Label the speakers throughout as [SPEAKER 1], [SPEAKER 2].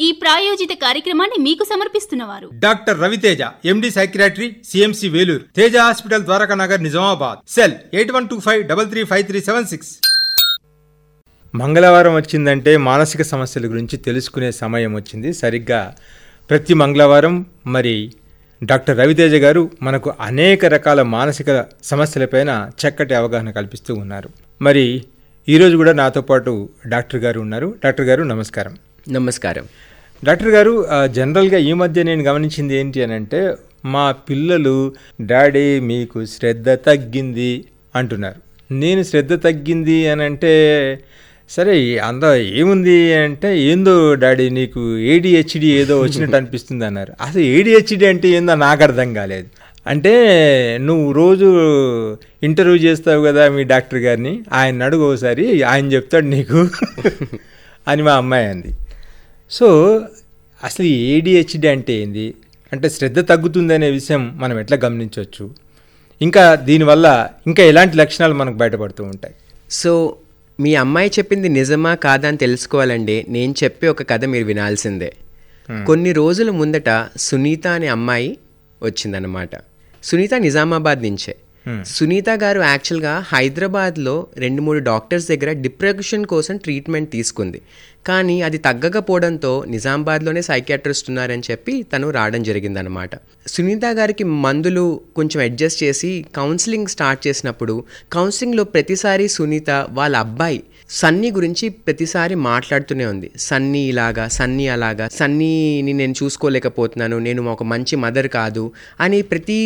[SPEAKER 1] ఈ ప్రాయోజిత కార్యక్రమాన్ని మీకు సమర్పిస్తున్నవారు.
[SPEAKER 2] Doctor Raviteja MD psychiatry CMC Vellore Teja hospital Dwaraka Nagar Nizamabad. Cell eight one two five double three five three seven six. మంగళవారం వచ్చిందంటే మానసిక సమస్యల గురించి తెలుసుకునే సమయం వచ్చింది. సరిగ్గా ప్రతి మంగళవారం మరి డాక్టర్ రవితేజ గారు మనకు అనేక రకాల మానసిక సమస్యలపైన చక్కటి అవగాహన కల్పిస్తూ ఉన్నారు. మరి ఈరోజు కూడా నాతో పాటు డాక్టర్ గారు ఉన్నారు. డాక్టర్ గారు నమస్కారం.
[SPEAKER 3] నమస్కారం.
[SPEAKER 2] డాక్టర్ గారు జనరల్గా ఈ మధ్య నేను గమనించింది ఏంటి అని అంటే మా పిల్లలు డాడీ మీకు శ్రద్ధ తగ్గింది అంటున్నారు. నేను శ్రద్ధ తగ్గింది అని అంటే సరే అంద ఏముంది అంటే ఏందో డాడీ నీకు ఏడిహెచ్డి ఏదో వచ్చినట్టు అనిపిస్తుంది అన్నారు. అసలు ఏడిహెచ్డి అంటే ఏందో నాకు అర్థం కాలేదు. అంటే నువ్వు రోజు ఇంటర్వ్యూ చేస్తావు కదా మీ డాక్టర్ గారిని ఆయన అడుగు ఒకసారి ఆయన చెప్తాడు నీకు అని మా అమ్మాయి అంది. సో అసలు ఏడిహెచ్డి అంటే ఏంది? అంటే శ్రద్ధ తగ్గుతుందనే విషయం మనం ఎట్లా గమనించవచ్చు ఇంకా దీనివల్ల ఇంకా ఎలాంటి లక్షణాలు మనకు బయటపడుతూ ఉంటాయి?
[SPEAKER 3] సో మీ అమ్మాయి చెప్పింది నిజమా కాదా అని తెలుసుకోవాలండి. నేను చెప్పే ఒక కథ మీరు వినాల్సిందే. కొన్ని రోజుల ముందట సునీత అనే అమ్మాయి వచ్చిందనమాట సునీత నిజామాబాద్ నుంచే. సునీత గారు యాక్చువల్గా హైదరాబాద్లో రెండు మూడు డాక్టర్స్ దగ్గర డిప్రెషన్ కోసం ట్రీట్మెంట్ తీసుకుంది. కానీ అది తగ్గకపోవడంతో నిజామాబాద్లోనే సైకియాట్రిస్ట్ ఉన్నారని చెప్పి తను రావడం జరిగిందనమాట సునీత గారికి మందులు కొంచెం అడ్జస్ట్ చేసి కౌన్సిలింగ్ స్టార్ట్ చేసినప్పుడు కౌన్సిలింగ్లో ప్రతిసారి సునీత వాళ్ళ అబ్బాయి సన్నీ గురించి ప్రతిసారి మాట్లాడుతూనే ఉంది. సన్నీ ఇలాగా సన్నీ అలాగా సన్నీని నేను చూసుకోలేకపోతున్నాను నేను ఒక మంచి మదర్ కాదు అని ప్రతి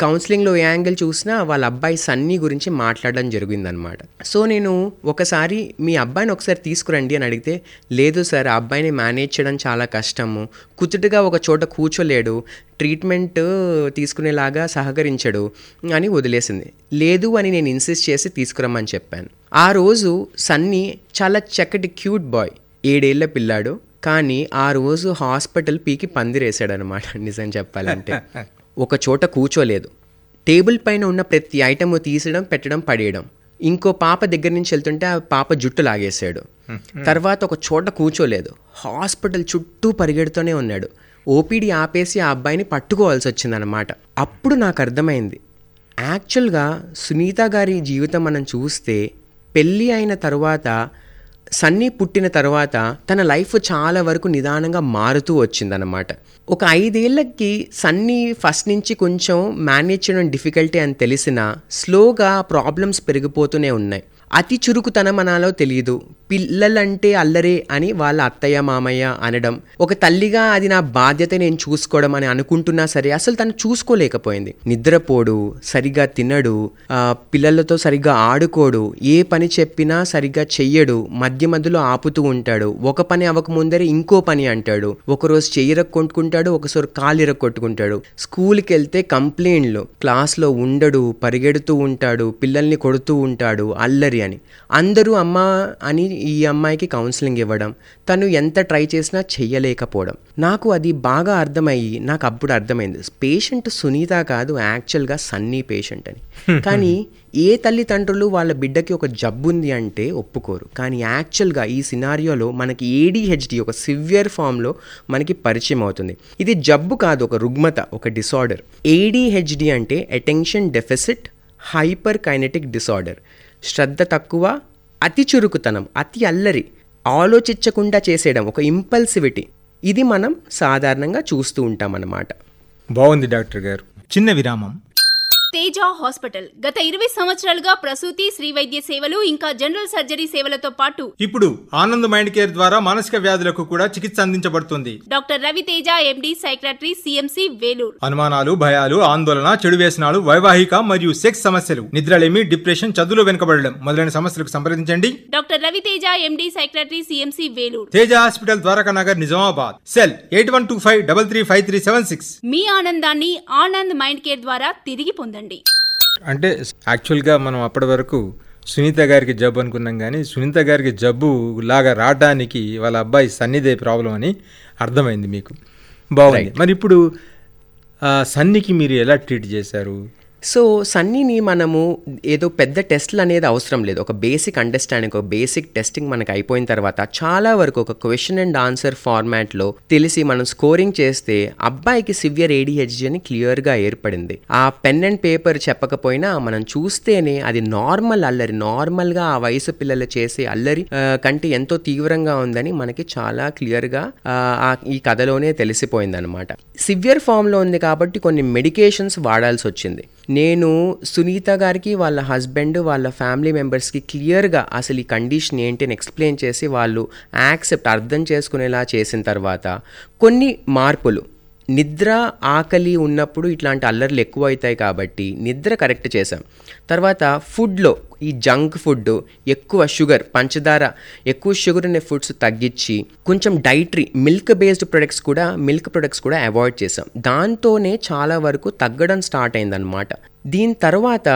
[SPEAKER 3] కౌన్సిలింగ్లో ఏ యాంగిల్ చూసినా వాళ్ళ అబ్బాయి సన్నీ గురించి మాట్లాడడం జరిగిందనమాట సో నేను ఒకసారి మీ అబ్బాయిని ఒకసారి తీసుకురండి అని అడిగితే లేదు సార్ ఆ అబ్బాయిని మేనేజ్ చేయడం చాలా కష్టము. కుతుటుగా ఒక చోట కూర్చోలేడు. ట్రీట్మెంట్ తీసుకునేలాగా సహకరించడు అని వదిలేసింది. లేదు అని నేను ఇన్సిస్ట్ చేసి తీసుకురమ్మని చెప్పాను. ఆ రోజు సన్నీ చాలా చక్కటి క్యూట్ బాయ్. ఏడేళ్ళ పిల్లాడు. కానీ ఆ రోజు హాస్పిటల్ పీకి పందిరేసాడనమాట నిజం చెప్పాలంటే. ఒక చోట కూర్చోలేదు. టేబుల్ పైన ఉన్న ప్రతి ఐటమ్ తీసడం పెట్టడం పడేయడం. ఇంకో పాప దగ్గర నుంచి వెళ్తుంటే ఆ పాప జుట్టు లాగేశాడు. తర్వాత ఒక చోట కూర్చోలేదు. హాస్పిటల్ చుట్టూ పరిగెడుతూనే ఉన్నాడు. ఓపీడీ ఆపేసి ఆ అబ్బాయిని పట్టుకోవాల్సి వచ్చిందనమాట అప్పుడు నాకు అర్థమైంది. యాక్చువల్గా సునీత గారి జీవితం మనం చూస్తే పెళ్ళి అయిన తర్వాత సన్నీ పుట్టిన తర్వాత తన లైఫ్ చాలా వరకు నిదానంగా మారుతూ వచ్చిందనమాట ఒక ఐదేళ్ళకి సన్నీ ఫస్ట్ నుంచి కొంచెం మేనేజ్ చేయడం డిఫికల్టీ అని తెలిసిన స్లోగా ప్రాబ్లమ్స్ పెరిగిపోతూనే ఉన్నాయి. అతి చురుకుతనం అనాలో తెలియదు పిల్లలంటే అల్లరే అని వాళ్ళ అత్తయ్య మామయ్య అనడం. ఒక తల్లిగా అది నా బాధ్యత నేను చూసుకోవడం అని అనుకుంటున్నా సరే అసలు తను చూసుకోలేకపోయింది. నిద్రపోడు సరిగా తినడు పిల్లలతో సరిగ్గా ఆడుకోడు ఏ పని చెప్పినా సరిగ్గా చెయ్యడు మధ్య మధ్యలో ఆపుతూ ఉంటాడు ఒక పని అవ్వకముందరే ఇంకో పని అంటాడు ఒకరోజు చెయ్యిరకు కొట్టుకుంటాడు ఒకసారి కాలిర కొట్టుకుంటాడు. స్కూల్కి వెళ్తే కంప్లైంట్లు క్లాస్లో ఉండడు పరిగెడుతూ ఉంటాడు పిల్లల్ని కొడుతూ ఉంటాడు అల్లరి అని. అందరూ అమ్మ అని ఈ అమ్మాయికి కౌన్సిలింగ్ ఇవ్వడం తను ఎంత ట్రై చేసినా చెయ్యలేకపోవడం. నాకు అది బాగా అర్థమయ్యి నాకు అప్పుడు అర్థమైంది పేషెంట్ సునీత కాదు యాక్చువల్గా సన్నీ పేషెంట్ అని. కానీ ఏ తల్లిదండ్రులు వాళ్ళ బిడ్డకి ఒక జబ్బు ఉంది అంటే ఒప్పుకోరు. కానీ యాక్చువల్గా ఈ సినారియోలో మనకి ఏడిహెచ్డి ఒక సివియర్ ఫామ్లో మనకి పరిచయం అవుతుంది. ఇది జబ్బు కాదు ఒక రుగ్మత ఒక డిసార్డర్ ఏడిహెచ్డి అంటే attention deficit hyperkinetic disorder శ్రద్ధ తక్కువ అతి చురుకుతనం అతి అల్లరి ఆలోచించకుండా చేసేయడం ఒక ఇంపల్సివిటీ ఇది మనం సాధారణంగా చూస్తూ ఉంటాం అన్నమాట
[SPEAKER 2] బాగుంది డాక్టర్ గారు. చిన్న విరామం.
[SPEAKER 1] తేజ హాస్పిటల్. గత ఇరవై సంవత్సరాలుగా ప్రసూతి శ్రీ వైద్య సేవలు ఇంకా జనరల్ సర్జరీ సేవలతో పాటు
[SPEAKER 2] ఇప్పుడు ఆనంద్ మైండ్ కేర్ ద్వారా మానసిక వ్యాధులకు కూడా చికిత్స అందించబడుతుంది.
[SPEAKER 1] Doctor Raviteja MD psychiatry CMC Vellore.
[SPEAKER 2] అనుమానాలు భయాలు ఆందోళన చెడు వ్యసనాలు వైవాహిక మరియు సెక్స్ సమస్యలు నిద్రలేమి డిప్రెషన్ చదువులో వెనుకబడడం మొదలైన సమస్యలకు సంప్రదించండి.
[SPEAKER 1] Doctor Raviteja MD psychiatry CMC Vellore.
[SPEAKER 2] Teja hospital Dwaraka Nagar Nizamabad. Cell eight one two five double three five three seven six.
[SPEAKER 1] మీ ఆనందాన్ని ఆనంద్ మైండ్ కేర్ ద్వారా తిరిగి పొందండి.
[SPEAKER 2] అంటే యాక్చువల్గా మనం అప్పటి వరకు సునీత గారికి జబ్బు అనుకున్నాం కానీ సునీత గారికి జబ్బు లాగా రావడానికి వాళ్ళ అబ్బాయి సన్నిదే ప్రాబ్లం అని అర్థమైంది మీకు. బాగుంది. మరి ఇప్పుడు సన్నికి మీరు ఎలా ట్రీట్ చేశారు?
[SPEAKER 3] సో సన్నీని మనము ఏదో పెద్ద టెస్ట్లు అనేది అవసరం లేదు. ఒక బేసిక్ అండర్స్టాండింగ్ ఒక బేసిక్ టెస్టింగ్ మనకు అయిపోయిన తర్వాత చాలా వరకు ఒక క్వశ్చన్ అండ్ ఆన్సర్ ఫార్మాట్లో తెలిసి మనం స్కోరింగ్ చేస్తే అబ్బాయికి సివియర్ ఏడిహెచ్జి అని క్లియర్గా ఏర్పడింది. ఆ పెన్ అండ్ పేపర్ చెప్పకపోయినా మనం చూస్తేనే అది నార్మల్ అల్లరి నార్మల్గా ఆ వయసు పిల్లలు చేసే అల్లరి కంటే ఎంతో తీవ్రంగా ఉందని మనకి చాలా క్లియర్గా ఈ కథలోనే తెలిసిపోయింది అనమాట సివియర్ ఫామ్లో ఉంది కాబట్టి కొన్ని మెడికేషన్స్ వాడాల్సి వచ్చింది. నేను సునీత గారికి వాళ్ళ హస్బెండ్ వాళ్ళ ఫ్యామిలీ మెంబర్స్కి క్లియర్గా అసలు ఈ కండిషన్ ఏంటి అని ఎక్స్ప్లెయిన్ చేసి వాళ్ళు యాక్సెప్ట్ అర్థం చేసుకునేలా చేసిన తర్వాత కొన్ని మార్పులు. నిద్ర ఆకలి ఉన్నప్పుడు ఇట్లాంటి అల్లర్లు ఎక్కువ అవుతాయి కాబట్టి నిద్ర కరెక్ట్ చేసాం తర్వాత ఫుడ్లో ఈ జంక్ ఫుడ్ ఎక్కువ షుగర్ పంచదార ఎక్కువ షుగర్ అనే ఫుడ్స్ తగ్గించి కొంచెం డైటరీ మిల్క్ బేస్డ్ ప్రొడక్ట్స్ కూడా మిల్క్ ప్రొడక్ట్స్ కూడా అవాయిడ్ చేసాం దాంతోనే చాలా వరకు తగ్గడం స్టార్ట్ అయిందనమాట దీని తర్వాత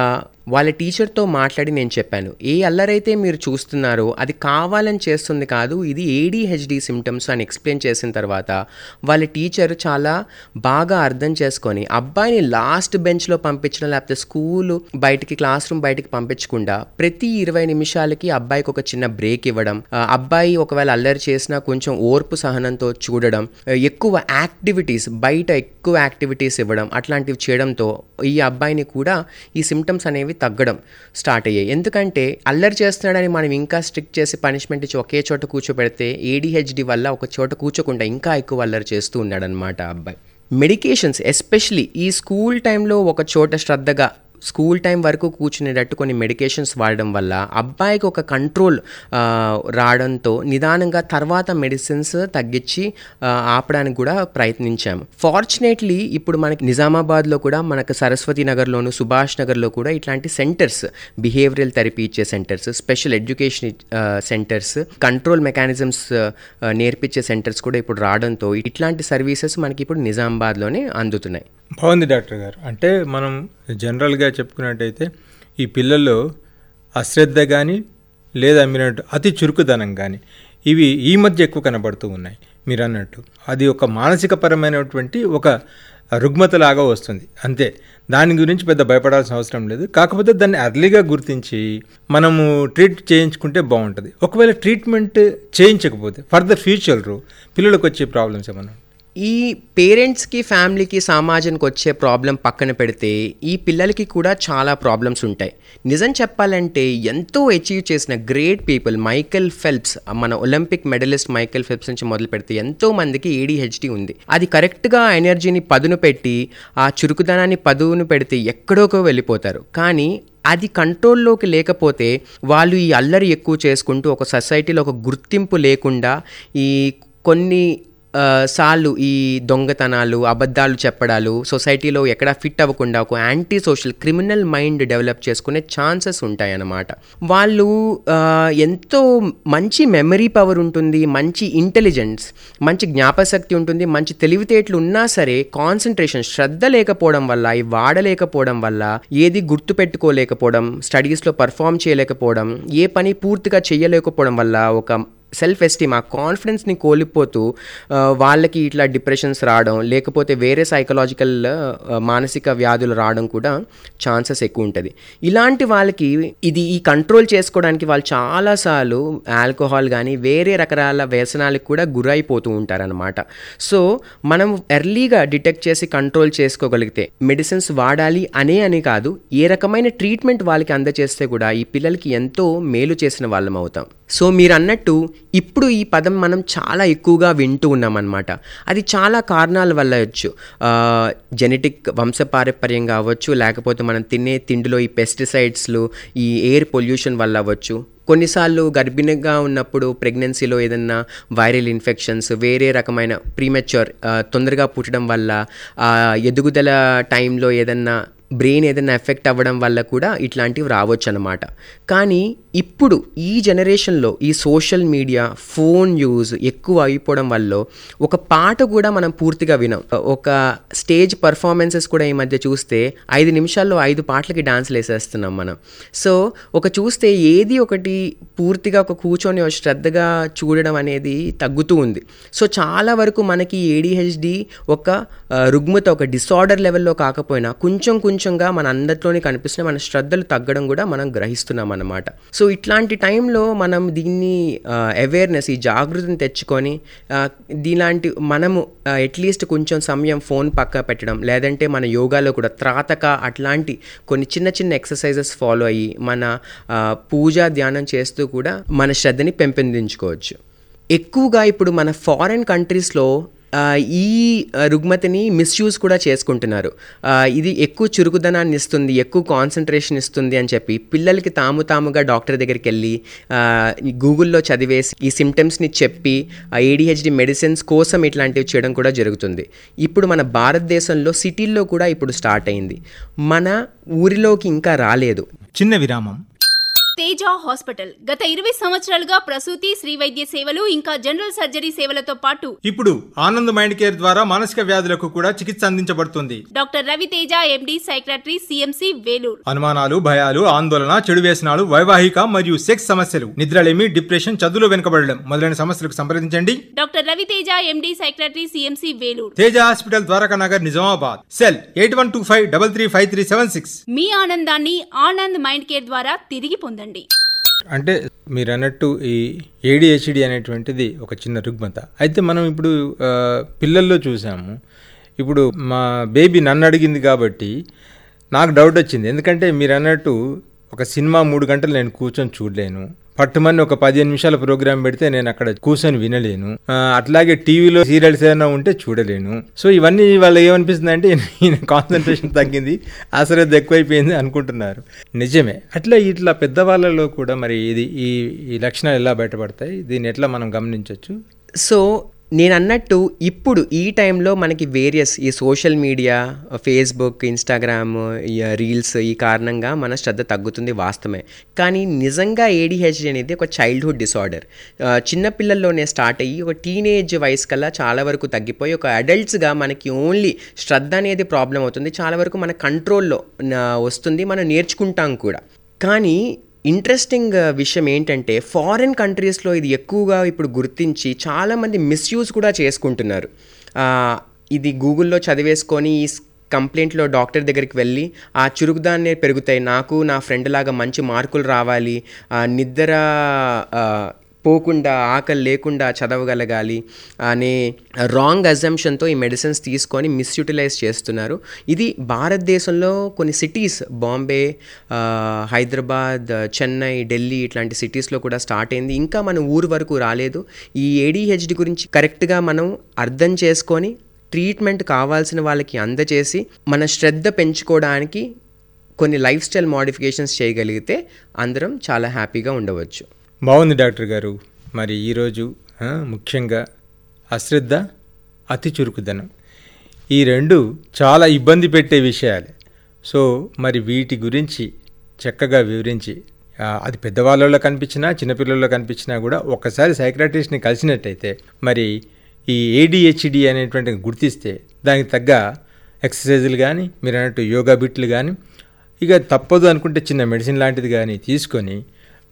[SPEAKER 3] వాళ్ళ టీచర్తో మాట్లాడి నేను చెప్పాను ఏ అల్లరైతే మీరు చూస్తున్నారో అది కావాలని చేస్తుంది కాదు ఇది ఏడీహెచ్డి సిమ్టమ్స్ అని ఎక్స్ప్లెయిన్ చేసిన తర్వాత వాళ్ళ టీచర్ చాలా బాగా అర్థం చేసుకొని అబ్బాయిని లాస్ట్ బెంచ్లో పంపించడం లేకపోతే స్కూల్ బయటికి క్లాస్ రూమ్ బయటికి పంపించకుండా ప్రతి ఇరవై నిమిషాలకి అబ్బాయికి ఒక చిన్న బ్రేక్ ఇవ్వడం అబ్బాయి ఒకవేళ అల్లరి చేసినా కొంచెం ఓర్పు సహనంతో చూడడం ఎక్కువ యాక్టివిటీస్ బయట ఎక్కువ యాక్టివిటీస్ ఇవ్వడం అట్లాంటివి చేయడంతో ఈ అబ్బాయిని కూడా ఈ సిమ్టమ్స్ అనేవి తగ్గడం స్టార్ట్ అయ్యాయి. ఎందుకంటే అల్లరి చేస్తున్నాడని మనం ఇంకా స్ట్రిక్ట్ చేసి పనిష్మెంట్ ఇచ్చి ఒకే చోట కూర్చోబెడితే ఏడిహెచ్డి వల్ల ఒక చోట కూర్చోకుండా ఇంకా ఎక్కువ అల్లరి చేస్తూ ఉన్నాడనమాట అబ్బాయి. మెడికేషన్స్ ఎస్పెషలీ ఈ స్కూల్ టైంలో ఒక చోట శ్రద్ధగా స్కూల్ టైం వరకు కూర్చునేటట్టు కొన్ని మెడికేషన్స్ వాడడం వల్ల అబ్బాయికి ఒక కంట్రోల్ రావడంతో నిదానంగా తర్వాత మెడిసిన్స్ తగ్గించి ఆపడానికి కూడా ప్రయత్నించాము ఫార్చునేట్లీ ఇప్పుడు మనకి నిజామాబాద్లో కూడా మనకు సరస్వతి నగర్లోను సుభాష్ నగర్లో కూడా ఇట్లాంటి సెంటర్స్ బిహేవియరల్ థెరపీ ఇచ్చే centres special education centres control mechanisms నేర్పించే సెంటర్స్ కూడా ఇప్పుడు రావడంతో ఇట్లాంటి సర్వీసెస్ మనకి ఇప్పుడు నిజామాబాద్లోనే అందుతున్నాయి.
[SPEAKER 2] బాగుంది డాక్టర్ గారు. అంటే మనం జనరల్గా చెప్పుకున్నట్టయితే ఈ పిల్లల్లో అశ్రద్ధ కానీ లేదా మీరన్నట్టు అతి చురుకుదనం కానీ ఇవి ఈ మధ్య ఎక్కువ కనబడుతూ ఉన్నాయి. మీరు అన్నట్టు అది ఒక మానసికపరమైనటువంటి ఒక రుగ్మతలాగా వస్తుంది. అంతే. దాని గురించి పెద్ద భయపడాల్సిన అవసరం లేదు. కాకపోతే దాన్ని అర్లీగా గుర్తించి మనము ట్రీట్ చేయించుకుంటే బాగుంటుంది. ఒకవేళ ట్రీట్మెంట్ చేయించకపోతే ఫర్దర్ ఫ్యూచర్ పిల్లలకు వచ్చే ప్రాబ్లమ్స్ ఏమన్నా
[SPEAKER 3] ఈ పేరెంట్స్కి ఫ్యామిలీకి సమాజానికి వచ్చే ప్రాబ్లం పక్కన పెడితే ఈ పిల్లలకి కూడా చాలా ప్రాబ్లమ్స్ ఉంటాయి. నిజం చెప్పాలంటే ఎంతో అచీవ్ చేసిన గ్రేట్ పీపుల్ మైకెల్ ఫెల్ప్స్ మన ఒలింపిక్ మెడలిస్ట్ మైకెల్ ఫెల్ప్స్ నుంచి మొదలు పెడితే ఎంతో మందికి ఏడీహెచ్డి ఉంది. అది కరెక్ట్గా ఎనర్జీని పదును పెట్టి ఆ చురుకుదనాన్ని పదును పెడితే ఎక్కడోకో వెళ్ళిపోతారు. కానీ అది కంట్రోల్లోకి లేకపోతే వాళ్ళు ఈ అల్లరి ఎక్కువ చేసుకుంటూ ఒక సొసైటీలో ఒక గుర్తింపు లేకుండా ఈ కొన్ని సార్లు ఈ దొంగతనాలు అబద్ధాలు చెప్పడాలు సొసైటీలో ఎక్కడ ఫిట్ అవ్వకుండా ఒక anti social criminal mind develop చేసుకునే ఛాన్సెస్ ఉంటాయన్నమాట. వాళ్ళు ఎంతో మంచి మెమరీ పవర్ ఉంటుంది మంచి ఇంటెలిజెన్స్ మంచి జ్ఞాపశక్తి ఉంటుంది మంచి తెలివితేటలు ఉన్నా సరే కాన్సన్ట్రేషన్ శ్రద్ధ లేకపోవడం వల్ల ఈ వాడలేకపోవడం వల్ల ఏది గుర్తు పెట్టుకోలేకపోవడం స్టడీస్లో పర్ఫామ్ చేయలేకపోవడం ఏ పని పూర్తిగా చేయలేకపోవడం వల్ల ఒక సెల్ఫ్ ఎస్టీమ్ ఆ కాన్ఫిడెన్స్ని కోల్పోతూ వాళ్ళకి ఇట్లా డిప్రెషన్స్ రావడం లేకపోతే వేరే సైకలాజికల్ మానసిక వ్యాధులు రావడం కూడా ఛాన్సెస్ ఎక్కువ ఉంటుంది. ఇలాంటి వాళ్ళకి ఇది ఈ కంట్రోల్ చేసుకోవడానికి వాళ్ళు చాలాసార్లు ఆల్కహాల్ కానీ వేరే రకరకాల వ్యసనాలకు కూడా గురైపోతూ ఉంటారనమాట సో మనం ఎర్లీగా డిటెక్ట్ చేసి కంట్రోల్ చేసుకోగలిగితే మెడిసిన్స్ వాడాలి అనే అని కాదు ఏ రకమైన ట్రీట్మెంట్ వాళ్ళకి అందజేస్తే కూడా ఈ పిల్లలకి ఎంతో మేలు చేసిన వాళ్ళం అవుతాం. సో మీరు అన్నట్టు ఇప్పుడు ఈ పదం మనం చాలా ఎక్కువగా వింటూ ఉన్నామన్నమాట. అది చాలా కారణాల వల్ల వచ్చు. జెనెటిక్ వంశపారపర్యం కావచ్చు లేకపోతే మనం తినే తిండిలో ఈ పెస్టిసైడ్స్లు ఈ ఎయిర్ పొల్యూషన్ వల్ల అవ్వచ్చు కొన్నిసార్లు గర్భిణిగా ఉన్నప్పుడు ప్రెగ్నెన్సీలో ఏదన్నా వైరల్ ఇన్ఫెక్షన్స్ వేరే రకమైన ప్రీమెచ్యూర్ తొందరగా పుట్టడం వల్ల ఎదుగుదల టైంలో ఏదన్నా బ్రెయిన్ ఏదైనా ఎఫెక్ట్ అవ్వడం వల్ల కూడా ఇట్లాంటివి రావచ్చు అనమాట కానీ ఇప్పుడు ఈ జనరేషన్లో ఈ సోషల్ మీడియా ఫోన్ యూజ్ ఎక్కువ అయిపోవడం వల్ల ఒక పాట కూడా మనం పూర్తిగా వినాం. ఒక స్టేజ్ పర్ఫార్మెన్సెస్ కూడా ఈ మధ్య చూస్తే ఐదు నిమిషాల్లో ఐదు పాటలకి డాన్స్లు వేసేస్తున్నాం మనం. సో ఒక చూస్తే ఏది ఒకటి పూర్తిగా ఒక కూర్చొని ఒక శ్రద్ధగా చూడడం అనేది తగ్గుతూ ఉంది. సో చాలా వరకు మనకి ఏడిహెచ్డి ఒక రుగ్మత ఒక డిసార్డర్ లెవెల్లో కాకపోయినా కొంచెం కొంచెం కొంచెంగా మన అందరిలోనే కనిపిస్తున్నాయి మన శ్రద్ధలు తగ్గడం కూడా మనం గ్రహిస్తున్నాం అన్నమాట సో ఇట్లాంటి టైంలో మనం దీన్ని అవేర్నెస్ ఈ జాగృతిని తెచ్చుకొని దీలాంటి మనము అట్లీస్ట్ కొంచెం సమయం ఫోన్ పక్క పెట్టడం లేదంటే మన యోగాలో కూడా త్రాతక అట్లాంటి కొన్ని చిన్న చిన్న ఎక్సర్సైజెస్ ఫాలో అయ్యి మన పూజా ధ్యానం చేస్తూ కూడా మన శ్రద్ధని పెంపొందించుకోవచ్చు. ఎక్కువగా ఇప్పుడు మన ఫారెన్ కంట్రీస్లో ఈ రుగ్మతిని మిస్యూజ్ కూడా చేసుకుంటున్నారు. ఇది ఎక్కువ చురుకుదనాన్ని ఇస్తుంది ఎక్కువ కాన్సన్ట్రేషన్ ఇస్తుంది అని చెప్పి పిల్లలకి తాము తాముగా డాక్టర్ దగ్గరికి వెళ్ళి గూగుల్లో చదివేసి ఈ సిమ్టమ్స్ని చెప్పి ఏడిహెచ్డి మెడిసిన్స్ కోసం ఇట్లాంటివి చేయడం కూడా జరుగుతుంది. ఇప్పుడు మన భారతదేశంలో సిటీల్లో కూడా ఇప్పుడు స్టార్ట్ అయింది. మన ఊరిలోకి ఇంకా రాలేదు.
[SPEAKER 4] చిన్న విరామం.
[SPEAKER 1] తేజ హాస్పిటల్. గత ఇరవై సంవత్సరాలుగా ప్రసూతి శ్రీ వైద్య సేవలు ఇంకా జనరల్ సర్జరీ సేవలతో పాటు
[SPEAKER 4] ఇప్పుడు ఆనంద్ మైండ్ కేర్ ద్వారా మానసిక వ్యాధులకు కూడా చికిత్స అందించబడుతుంది.
[SPEAKER 1] Doctor Raviteja MD psychiatry CMC Vellore.
[SPEAKER 4] అనుమానాలు భయాలు ఆందోళన చెడు వ్యసనాలు వైవాహిక మరియు సెక్స్ సమస్యలు నిద్రలేమి డిప్రెషన్ చదువులో వెనుకబడడం మొదలైన సమస్యలకు సంప్రదించండి.
[SPEAKER 1] Doctor Raviteja MD psychiatry CMC Vellore.
[SPEAKER 4] Teja hospital Dwaraka Nagar Nizamabad. Cell eight one two five double three five three seven six.
[SPEAKER 1] మీ ఆనందాన్ని ఆనంద్ మైండ్ కేర్ ద్వారా తిరిగి పొందండి.
[SPEAKER 2] అంటే మీరు అన్నట్టు ఈ ఏడిహెచ్డి అనేటువంటిది ఒక చిన్న రుగ్మత. అయితే మనం ఇప్పుడు పిల్లల్లో చూసాము. ఇప్పుడు మా బేబీ నన్ను అడిగింది కాబట్టి నాకు డౌట్ వచ్చింది. ఎందుకంటే మీరు అన్నట్టు ఒక సినిమా మూడు గంటలు నేను కూర్చొని చూడలేను. పట్టుమని ఒక పదిహేను నిమిషాల ప్రోగ్రామ్ పెడితే నేను అక్కడ కూర్చొని వినలేను. అట్లాగే టీవీలో సీరియల్స్ ఏమైనా ఉంటే చూడలేను. సో ఇవన్నీ వాళ్ళ ఏమనిపిస్తుంది అంటే ఈయన కాన్సన్ట్రేషన్ తగ్గింది అశ్రద్ధ ఎక్కువైపోయింది అనుకుంటున్నారు. నిజమే. అట్లా ఇట్లా పెద్దవాళ్ళలో కూడా మరి ఇది ఈ ఈ లక్షణాలు ఎలా బయటపడతాయి? దీన్ని ఎట్లా మనం గమనించవచ్చు
[SPEAKER 3] సో నేను అన్నట్టు ఇప్పుడు ఈ టైంలో మనకి వేరియస్ ఈ social media Facebook Instagram reels ఈ కారణంగా మన శ్రద్ధ తగ్గుతుంది వాస్తవమే. కానీ నిజంగా ఏడిహెచ్డి అనేది ఒక చైల్డ్హుడ్ డిసార్డర్ చిన్నపిల్లల్లోనే స్టార్ట్ అయ్యి ఒక టీనేజ్ వయసు కల్లా చాలా వరకు తగ్గిపోయి ఒక అడల్ట్స్గా మనకి ఓన్లీ శ్రద్ధ అనేది ప్రాబ్లం అవుతుంది. చాలా వరకు మన కంట్రోల్లో వస్తుంది. మనం నేర్చుకుంటాం కూడా. కానీ ఇంట్రెస్టింగ్ విషయం ఏంటంటే ఫారిన్ కంట్రీస్లో ఇది ఎక్కువగా ఇప్పుడు గుర్తించి చాలామంది మిస్యూజ్ కూడా చేసుకుంటున్నారు. ఇది గూగుల్లో చదివేసుకొని ఈ కంప్లైంట్లో డాక్టర్ దగ్గరికి వెళ్ళి ఆ చురుకుదాన్నే పెరుగుతాయి. నాకు నా ఫ్రెండ్ లాగా మంచి మార్కులు రావాలి. ఆ, నిద్ర పోకుండా ఆకలి లేకుండా చదవగలగాలి అనే రాంగ్ అజంప్షన్తో ఈ మెడిసిన్స్ తీసుకొని మిస్యూటిలైజ్ చేస్తున్నారు. ఇది భారతదేశంలో కొన్ని సిటీస్ బాంబే హైదరాబాద్ చెన్నై ఢిల్లీ ఇట్లాంటి సిటీస్లో కూడా స్టార్ట్ అయింది. ఇంకా మన ఊరు వరకు రాలేదు. ఈ ఏడిహెచ్డి గురించి కరెక్ట్గా మనం అర్థం చేసుకొని ట్రీట్మెంట్ కావాల్సిన వాళ్ళకి అందచేసి మన శ్రద్ధ పెంచుకోవడానికి కొన్ని లైఫ్ స్టైల్ మోడిఫికేషన్స్ చేయగలిగితే అందరం చాలా హ్యాపీగా ఉండవచ్చు.
[SPEAKER 2] బాగుంది డాక్టర్ గారు. మరి ఈరోజు ముఖ్యంగా అశ్రద్ధ అతి చురుకుదనం. ఈ రెండు చాలా ఇబ్బంది పెట్టే విషయాలే. సో మరి వీటి గురించి చక్కగా వివరించి అది పెద్దవాళ్ళలో కనిపించినా చిన్నపిల్లల్లో కనిపించినా కూడా ఒకసారి సైక్రాటిస్ట్ని కలిసినట్టయితే మరి ఈ ఏడిహెచ్డి అనేటువంటి గుర్తిస్తే దానికి తగ్గ ఎక్సర్సైజులు కానీ మీరు అన్నట్టు యోగా బిట్లు కానీ ఇక తప్పదు అనుకుంటే చిన్న మెడిసిన్ లాంటిది కానీ తీసుకొని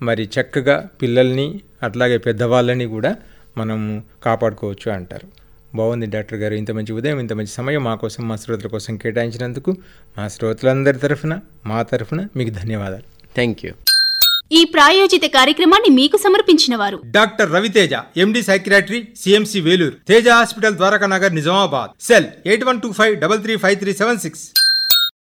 [SPEAKER 2] మరి చక్కగా పిల్లల్ని అట్లాగే పెద్దవాళ్ళని కూడా మనం కాపాడుకోవచ్చు అంటారు. బాగుంది డాక్టర్ గారు ఇంత మంచి ఉదయం ఇంత మంచి సమయం మా కోసం మా శ్రోతల కోసం కేటాయించినందుకు మా శ్రోతలందరి తరఫున మా తరఫున మీకు ధన్యవాదాలు.
[SPEAKER 3] థ్యాంక్ యూ
[SPEAKER 1] ఈ ప్రాయోజిత కార్యక్రమాన్ని మీకు సమర్పించిన వారు
[SPEAKER 4] doctor Raviteja MD psychiatry CMC Vellore Teja hospital Dwaraka Nagar Nizamabad. Cell eight one two five double three five three seven six.